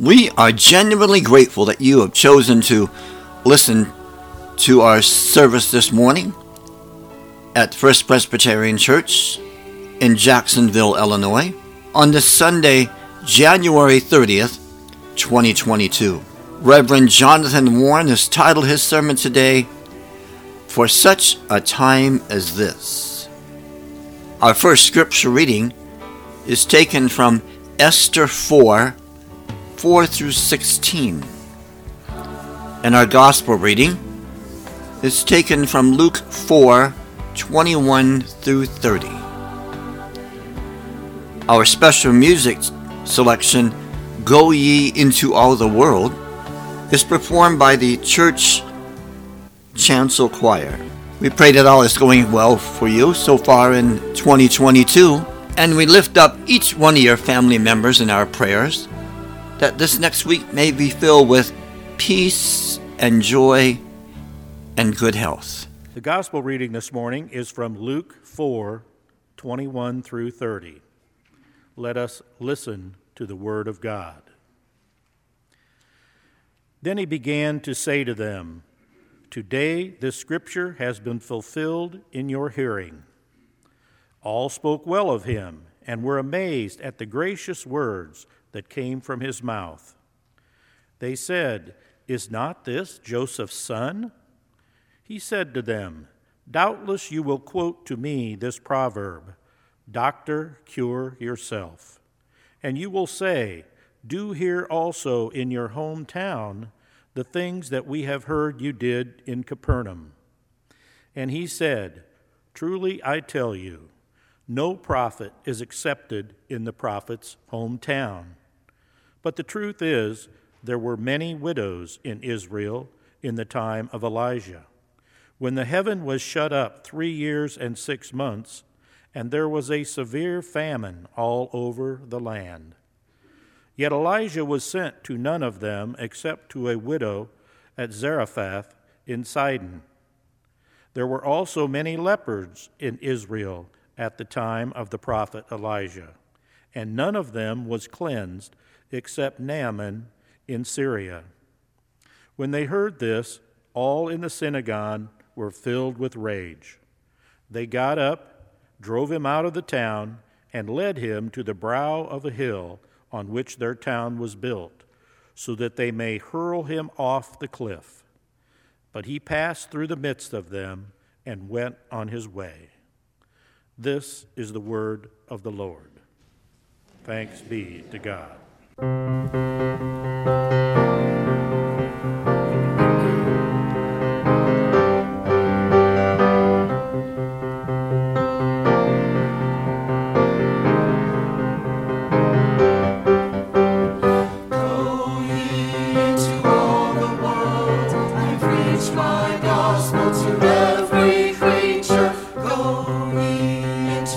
We are genuinely grateful that you have chosen to listen to our service this morning at First Presbyterian Church in Jacksonville, Illinois, on this Sunday, January 30th, 2022. Reverend Jonathan Warren has titled his sermon today, For Such a Time as This. Our first scripture reading is taken from Esther 4 4 through 16. And our gospel reading is taken from Luke 4 21 through 30. Our special music selection, Go Ye Into All the World, is performed by the Church Chancel Choir. We pray that all is going well for you so far in 2022, and we lift up each one of your family members in our prayers that this next week may be filled with peace and joy and good health. The gospel reading this morning is from Luke 4 21 through 30. Let us listen to the word of God. Then he began to say to them, Today this scripture has been fulfilled in your hearing. All spoke well of him and were amazed at the gracious words that came from his mouth. They said, Is not this Joseph's son? He said to them, Doubtless you will quote to me this proverb Doctor, cure yourself. And you will say, Do here also in your hometown the things that we have heard you did in Capernaum. And he said, Truly I tell you, no prophet is accepted in the prophet's hometown. But the truth is, there were many widows in Israel in the time of Elijah, when the heaven was shut up three years and six months, and there was a severe famine all over the land. Yet Elijah was sent to none of them except to a widow at Zarephath in Sidon. There were also many lepers in Israel at the time of the prophet Elijah, and none of them was cleansed except Naaman in Syria. When they heard this, all in the synagogue were filled with rage. They got up, drove him out of the town, and led him to the brow of a hill on which their town was built, so that they may hurl him off the cliff. But he passed through the midst of them and went on his way. This is the word of the Lord. Thanks be to God.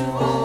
Into all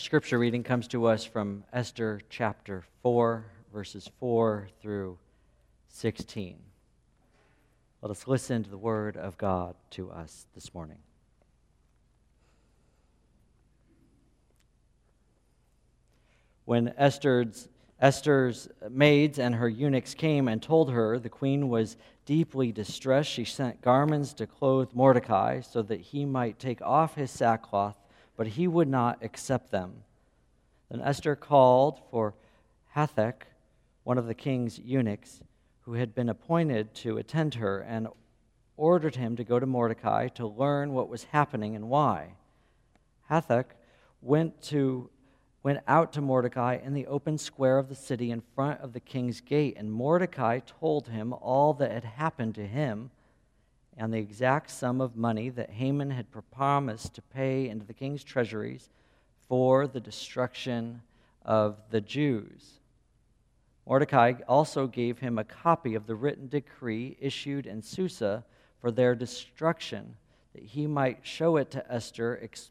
scripture reading comes to us from Esther chapter 4, verses 4 through 16. Let us listen to the word of God to us this morning. When Esther's, Esther's maids and her eunuchs came and told her the queen was deeply distressed, she sent garments to clothe Mordecai so that he might take off his sackcloth, but he would not accept them. Then Esther called for Hathach, one of the king's eunuchs, who had been appointed to attend her, and ordered him to go to Mordecai to learn what was happening and why. Hathach went to went out to Mordecai in the open square of the city in front of the king's gate, and Mordecai told him all that had happened to him and the exact sum of money that Haman had promised to pay into the king's treasuries for the destruction of the Jews. Mordecai also gave him a copy of the written decree issued in Susa for their destruction, that he might show it to Esther, ex-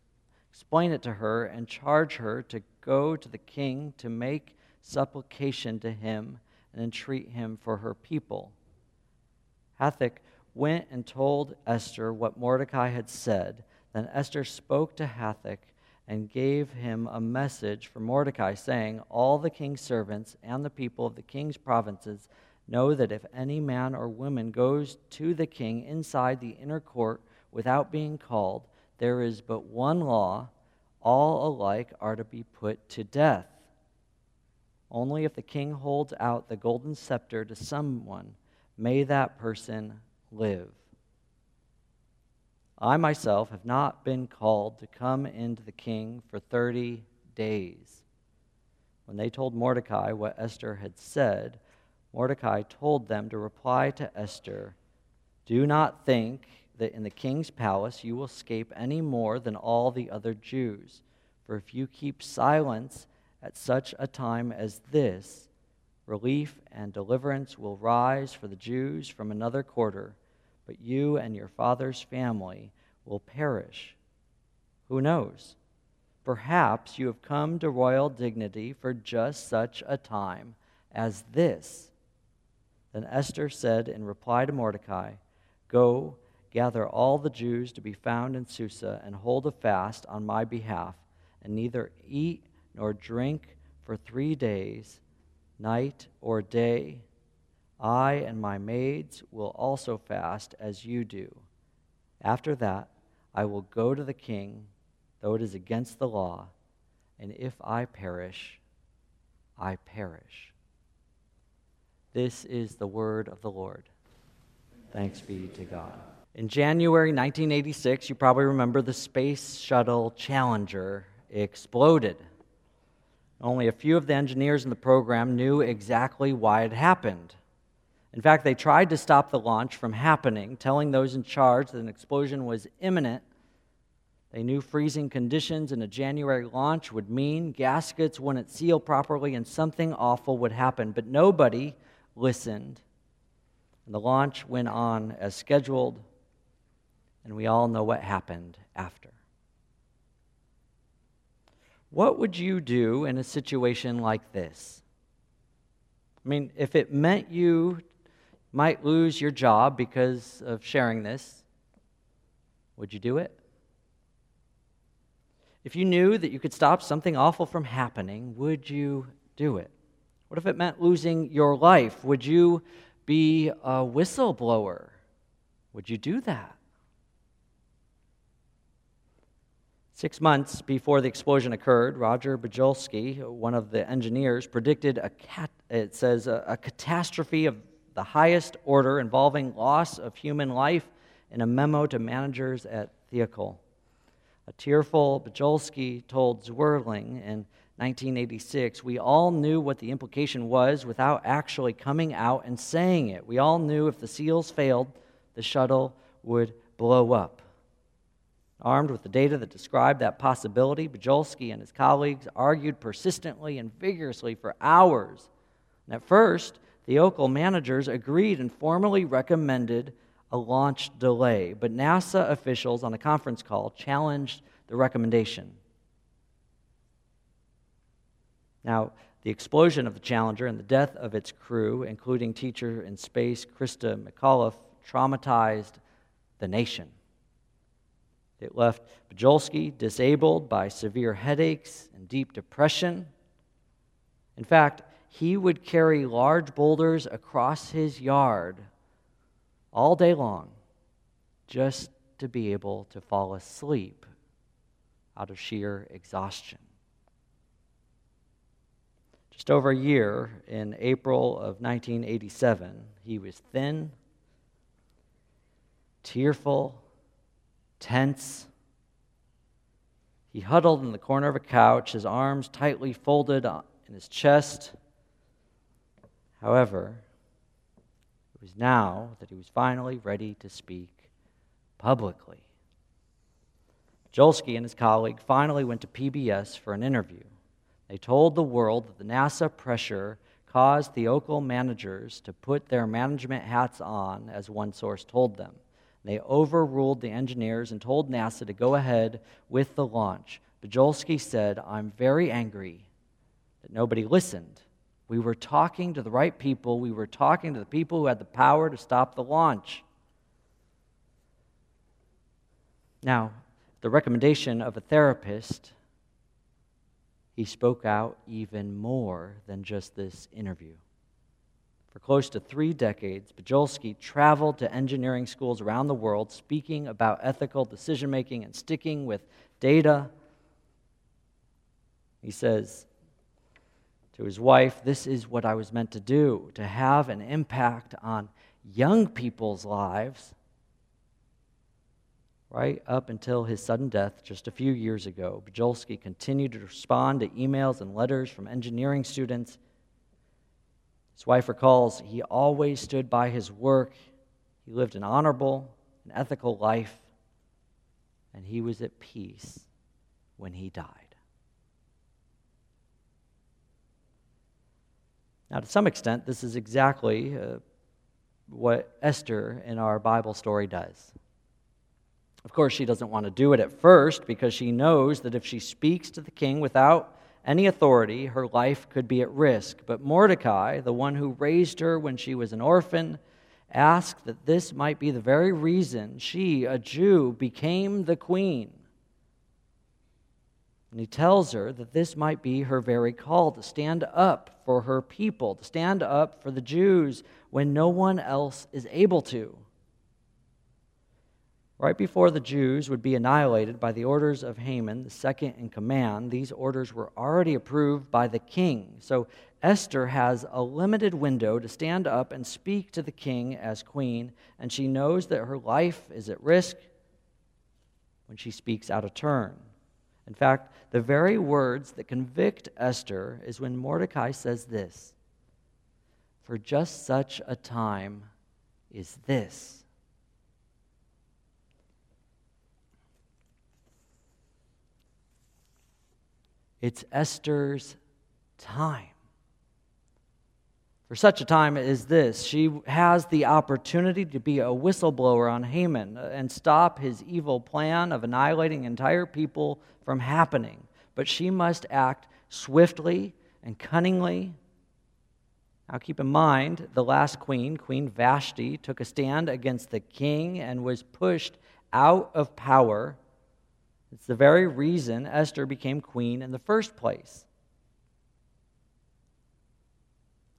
explain it to her, and charge her to go to the king to make supplication to him and entreat him for her people. Hathach went and told Esther what Mordecai had said. Then Esther spoke to Hathach and gave him a message for Mordecai, saying, All the king's servants and the people of the king's provinces know that if any man or woman goes to the king inside the inner court without being called, there is but one law all alike are to be put to death. Only if the king holds out the golden scepter to someone may that person live. I myself have not been called to come into the king for 30 days. When they told Mordecai what Esther had said, Mordecai told them to reply to Esther Do not think that in the king's palace you will escape any more than all the other Jews. For if you keep silence at such a time as this, relief and deliverance will rise for the Jews from another quarter, but you and your father's family will perish. Who knows? Perhaps you have come to royal dignity for just such a time as this. Then Esther said in reply to Mordecai, Go gather all the Jews to be found in Susa and hold a fast on my behalf, and neither eat nor drink for three days, night or day. I and my maids will also fast as you do. After that, I will go to the king, though it is against the law, and if I perish, I perish. This is the word of the Lord. Thanks be to God. In January 1986, you probably remember the Space Shuttle Challenger exploded. Only a few of the engineers in the program knew exactly why it happened. In fact, they tried to stop the launch from happening, telling those in charge that an explosion was imminent. They knew freezing conditions in a January launch would mean gaskets wouldn't seal properly and something awful would happen, but nobody listened. And the launch went on as scheduled, and we all know what happened after. What would you do in a situation like this? I mean, if it meant you might lose your job because of sharing this, would you do it? If you knew that you could stop something awful from happening, would you do it? What if it meant losing your life? Would you be a whistleblower? Would you do that? Six months before the explosion occurred, Roger Bajolski, one of the engineers, predicted a cat, it says a, a catastrophe of the highest order involving loss of human life in a memo to managers at Thiokol. A tearful Bajolski told Zwirling in 1986, we all knew what the implication was without actually coming out and saying it. We all knew if the seals failed, the shuttle would blow up. Armed with the data that described that possibility, Bajolski and his colleagues argued persistently and vigorously for hours. And at first, the Thiokol managers agreed and formally recommended a launch delay, but NASA officials on a conference call challenged the recommendation. Now, the explosion of the Challenger and the death of its crew, including teacher in space Christa McAuliffe, traumatized the nation. It left Bajolsky disabled by severe headaches and deep depression. In fact, he would carry large boulders across his yard all day long just to be able to fall asleep out of sheer exhaustion. Just over a year, in April of 1987, he was thin, tearful, tense. He huddled in the corner of a couch, his arms tightly folded in his chest. However, it was now that he was finally ready to speak publicly. Jolsky and his colleague finally went to PBS for an interview. They told the world that the NASA pressure caused the Thiokol managers to put their management hats on, as one source told them. They overruled the engineers and told NASA to go ahead with the launch. Bajolsky said, I'm very angry that nobody listened. We were talking to the right people. We were talking to the people who had the power to stop the launch. Now, the recommendation of a therapist, he spoke out even more than just this interview. For close to three decades, Bajolsky traveled to engineering schools around the world speaking about ethical decision making and sticking with data. He says to his wife, This is what I was meant to do, to have an impact on young people's lives. Right up until his sudden death just a few years ago, Bajolsky continued to respond to emails and letters from engineering students his wife recalls he always stood by his work. He lived an honorable and ethical life, and he was at peace when he died. Now, to some extent, this is exactly uh, what Esther in our Bible story does. Of course, she doesn't want to do it at first because she knows that if she speaks to the king without any authority, her life could be at risk. But Mordecai, the one who raised her when she was an orphan, asked that this might be the very reason she, a Jew, became the queen. And he tells her that this might be her very call to stand up for her people, to stand up for the Jews when no one else is able to right before the Jews would be annihilated by the orders of Haman, the second in command, these orders were already approved by the king. So Esther has a limited window to stand up and speak to the king as queen, and she knows that her life is at risk when she speaks out of turn. In fact, the very words that convict Esther is when Mordecai says this For just such a time is this. It's Esther's time. For such a time as this, she has the opportunity to be a whistleblower on Haman and stop his evil plan of annihilating entire people from happening. But she must act swiftly and cunningly. Now, keep in mind, the last queen, Queen Vashti, took a stand against the king and was pushed out of power it's the very reason Esther became queen in the first place.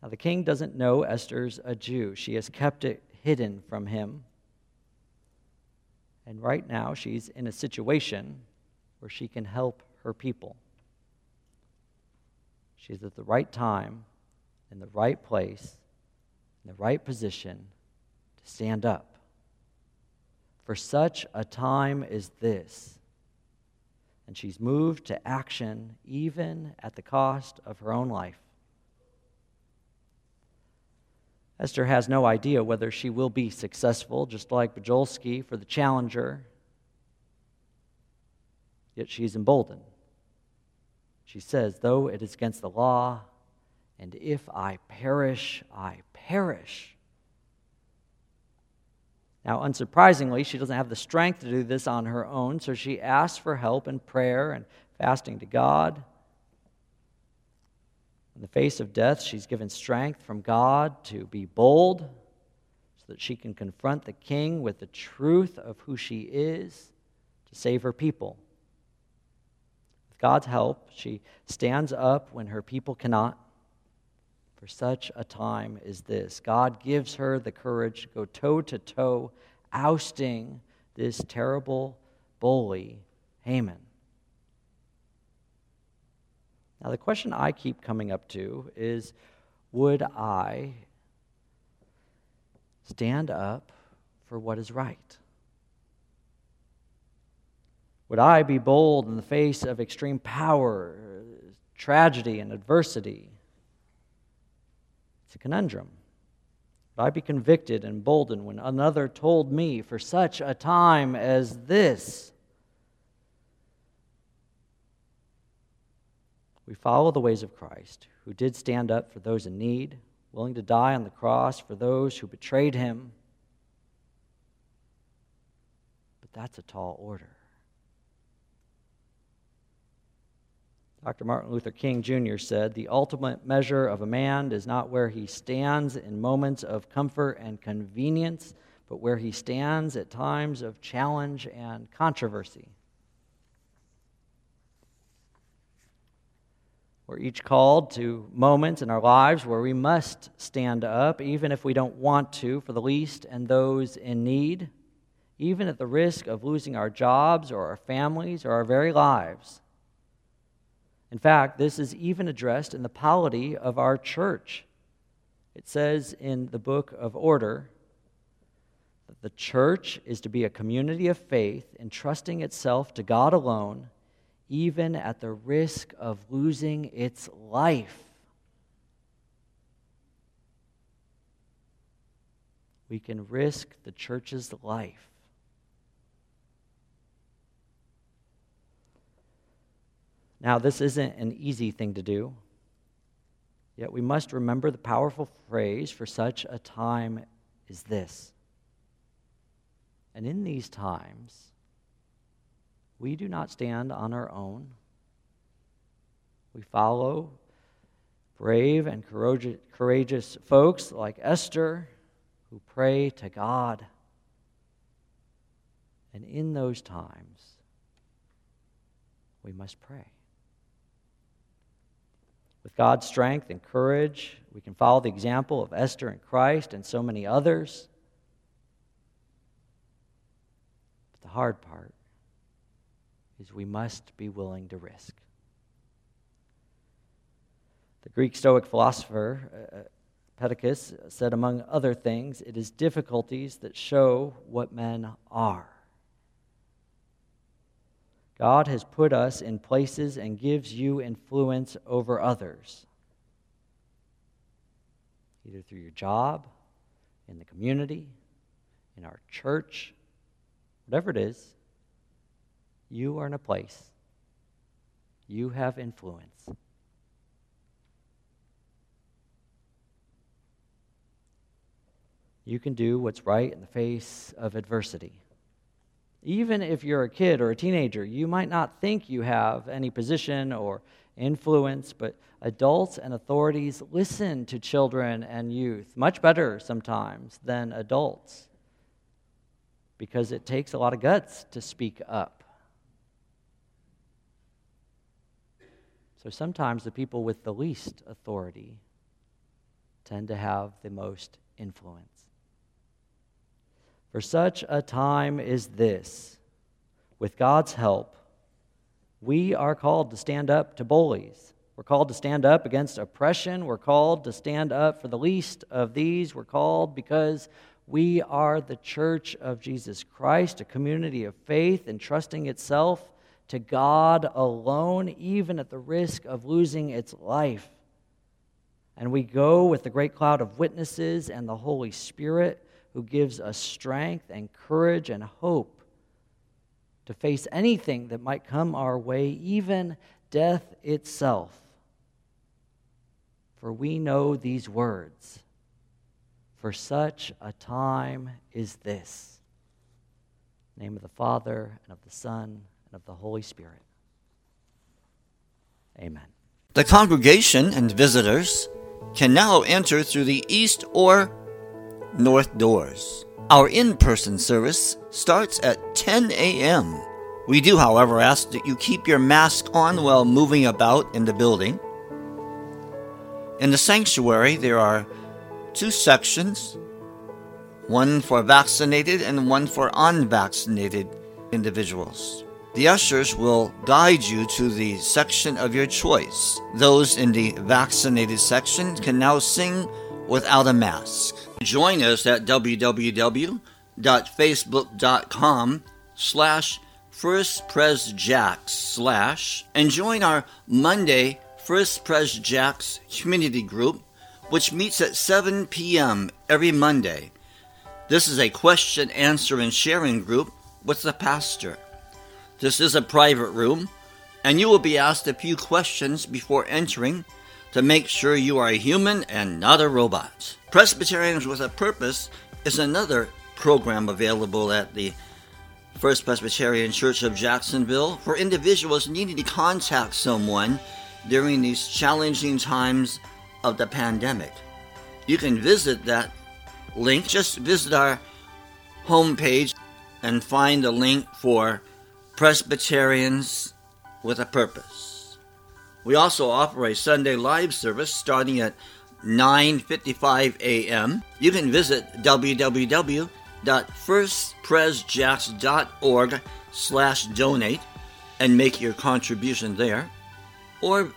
Now, the king doesn't know Esther's a Jew. She has kept it hidden from him. And right now, she's in a situation where she can help her people. She's at the right time, in the right place, in the right position to stand up. For such a time as this, and she's moved to action even at the cost of her own life. Esther has no idea whether she will be successful, just like Bajolsky for the challenger. Yet she's emboldened. She says, Though it is against the law, and if I perish, I perish. Now, unsurprisingly, she doesn't have the strength to do this on her own, so she asks for help in prayer and fasting to God. In the face of death, she's given strength from God to be bold so that she can confront the king with the truth of who she is to save her people. With God's help, she stands up when her people cannot. For such a time as this, God gives her the courage to go toe to toe, ousting this terrible bully, Haman. Now, the question I keep coming up to is would I stand up for what is right? Would I be bold in the face of extreme power, tragedy, and adversity? It's a conundrum. Would I be convicted and emboldened when another told me, for such a time as this? We follow the ways of Christ, who did stand up for those in need, willing to die on the cross for those who betrayed him. But that's a tall order. Dr. Martin Luther King Jr. said, The ultimate measure of a man is not where he stands in moments of comfort and convenience, but where he stands at times of challenge and controversy. We're each called to moments in our lives where we must stand up, even if we don't want to, for the least and those in need, even at the risk of losing our jobs or our families or our very lives. In fact, this is even addressed in the polity of our church. It says in the book of order that the church is to be a community of faith, entrusting itself to God alone, even at the risk of losing its life. We can risk the church's life Now, this isn't an easy thing to do, yet we must remember the powerful phrase for such a time as this. And in these times, we do not stand on our own. We follow brave and courageous folks like Esther who pray to God. And in those times, we must pray. With God's strength and courage, we can follow the example of Esther and Christ and so many others. But the hard part is we must be willing to risk. The Greek Stoic philosopher uh, uh Epictetus said, among other things, it is difficulties that show what men are. God has put us in places and gives you influence over others, either through your job, in the community, in our church, whatever it is, you are in a place. You have influence. You can do what's right in the face of adversity. Even if you're a kid or a teenager, you might not think you have any position or influence, but adults and authorities listen to children and youth much better sometimes than adults because it takes a lot of guts to speak up. So sometimes the people with the least authority tend to have the most influence. For such a time as this, with God's help, we are called to stand up to bullies. We're called to stand up against oppression. We're called to stand up for the least of these. We're called because we are the church of Jesus Christ, a community of faith entrusting itself to God alone, even at the risk of losing its life. And we go with the great cloud of witnesses and the Holy Spirit who gives us strength and courage and hope to face anything that might come our way, even death itself. For we know these words For such a time is this. name of the Father, and of the Son, and of the Holy Spirit. Amen. The congregation and visitors can now enter through the east or north doors. Our in person service starts at 10 a.m. We do, however, ask that you keep your mask on while moving about in the building. In the sanctuary, there are two sections one for vaccinated and one for unvaccinated individuals. The ushers will guide you to the section of your choice. Those in the vaccinated section can now sing without a mask. Join us at www.facebook.com slash firstpresjacks slash and join our Monday First Pres Jacks community group, which meets at 7 p.m. every Monday. This is a question, answer, and sharing group with the pastor. This is a private room, and you will be asked a few questions before entering to make sure you are a human and not a robot. Presbyterians with a Purpose is another program available at the First Presbyterian Church of Jacksonville for individuals needing to contact someone during these challenging times of the pandemic. You can visit that link. Just visit our homepage and find the link for Presbyterians with a Purpose. We also offer a Sunday live service starting at 9:55 a.m. You can visit www.firstpresjacks.org slash donate and make your contribution there or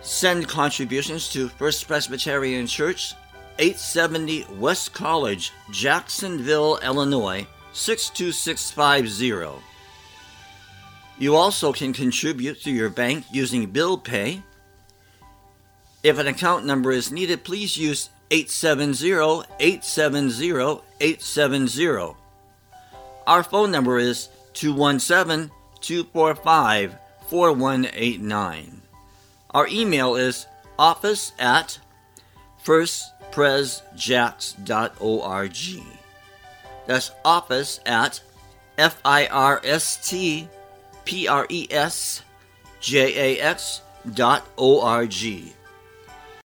send contributions to First Presbyterian Church 870 West College, Jacksonville, Illinois 62650. You also can contribute to your bank using Bill Pay. If an account number is needed, please use 870 870 870. Our phone number is 217 245 4189. Our email is office at firstpresjacks.org. That's office at F I R S T P R E S J A X dot O R G.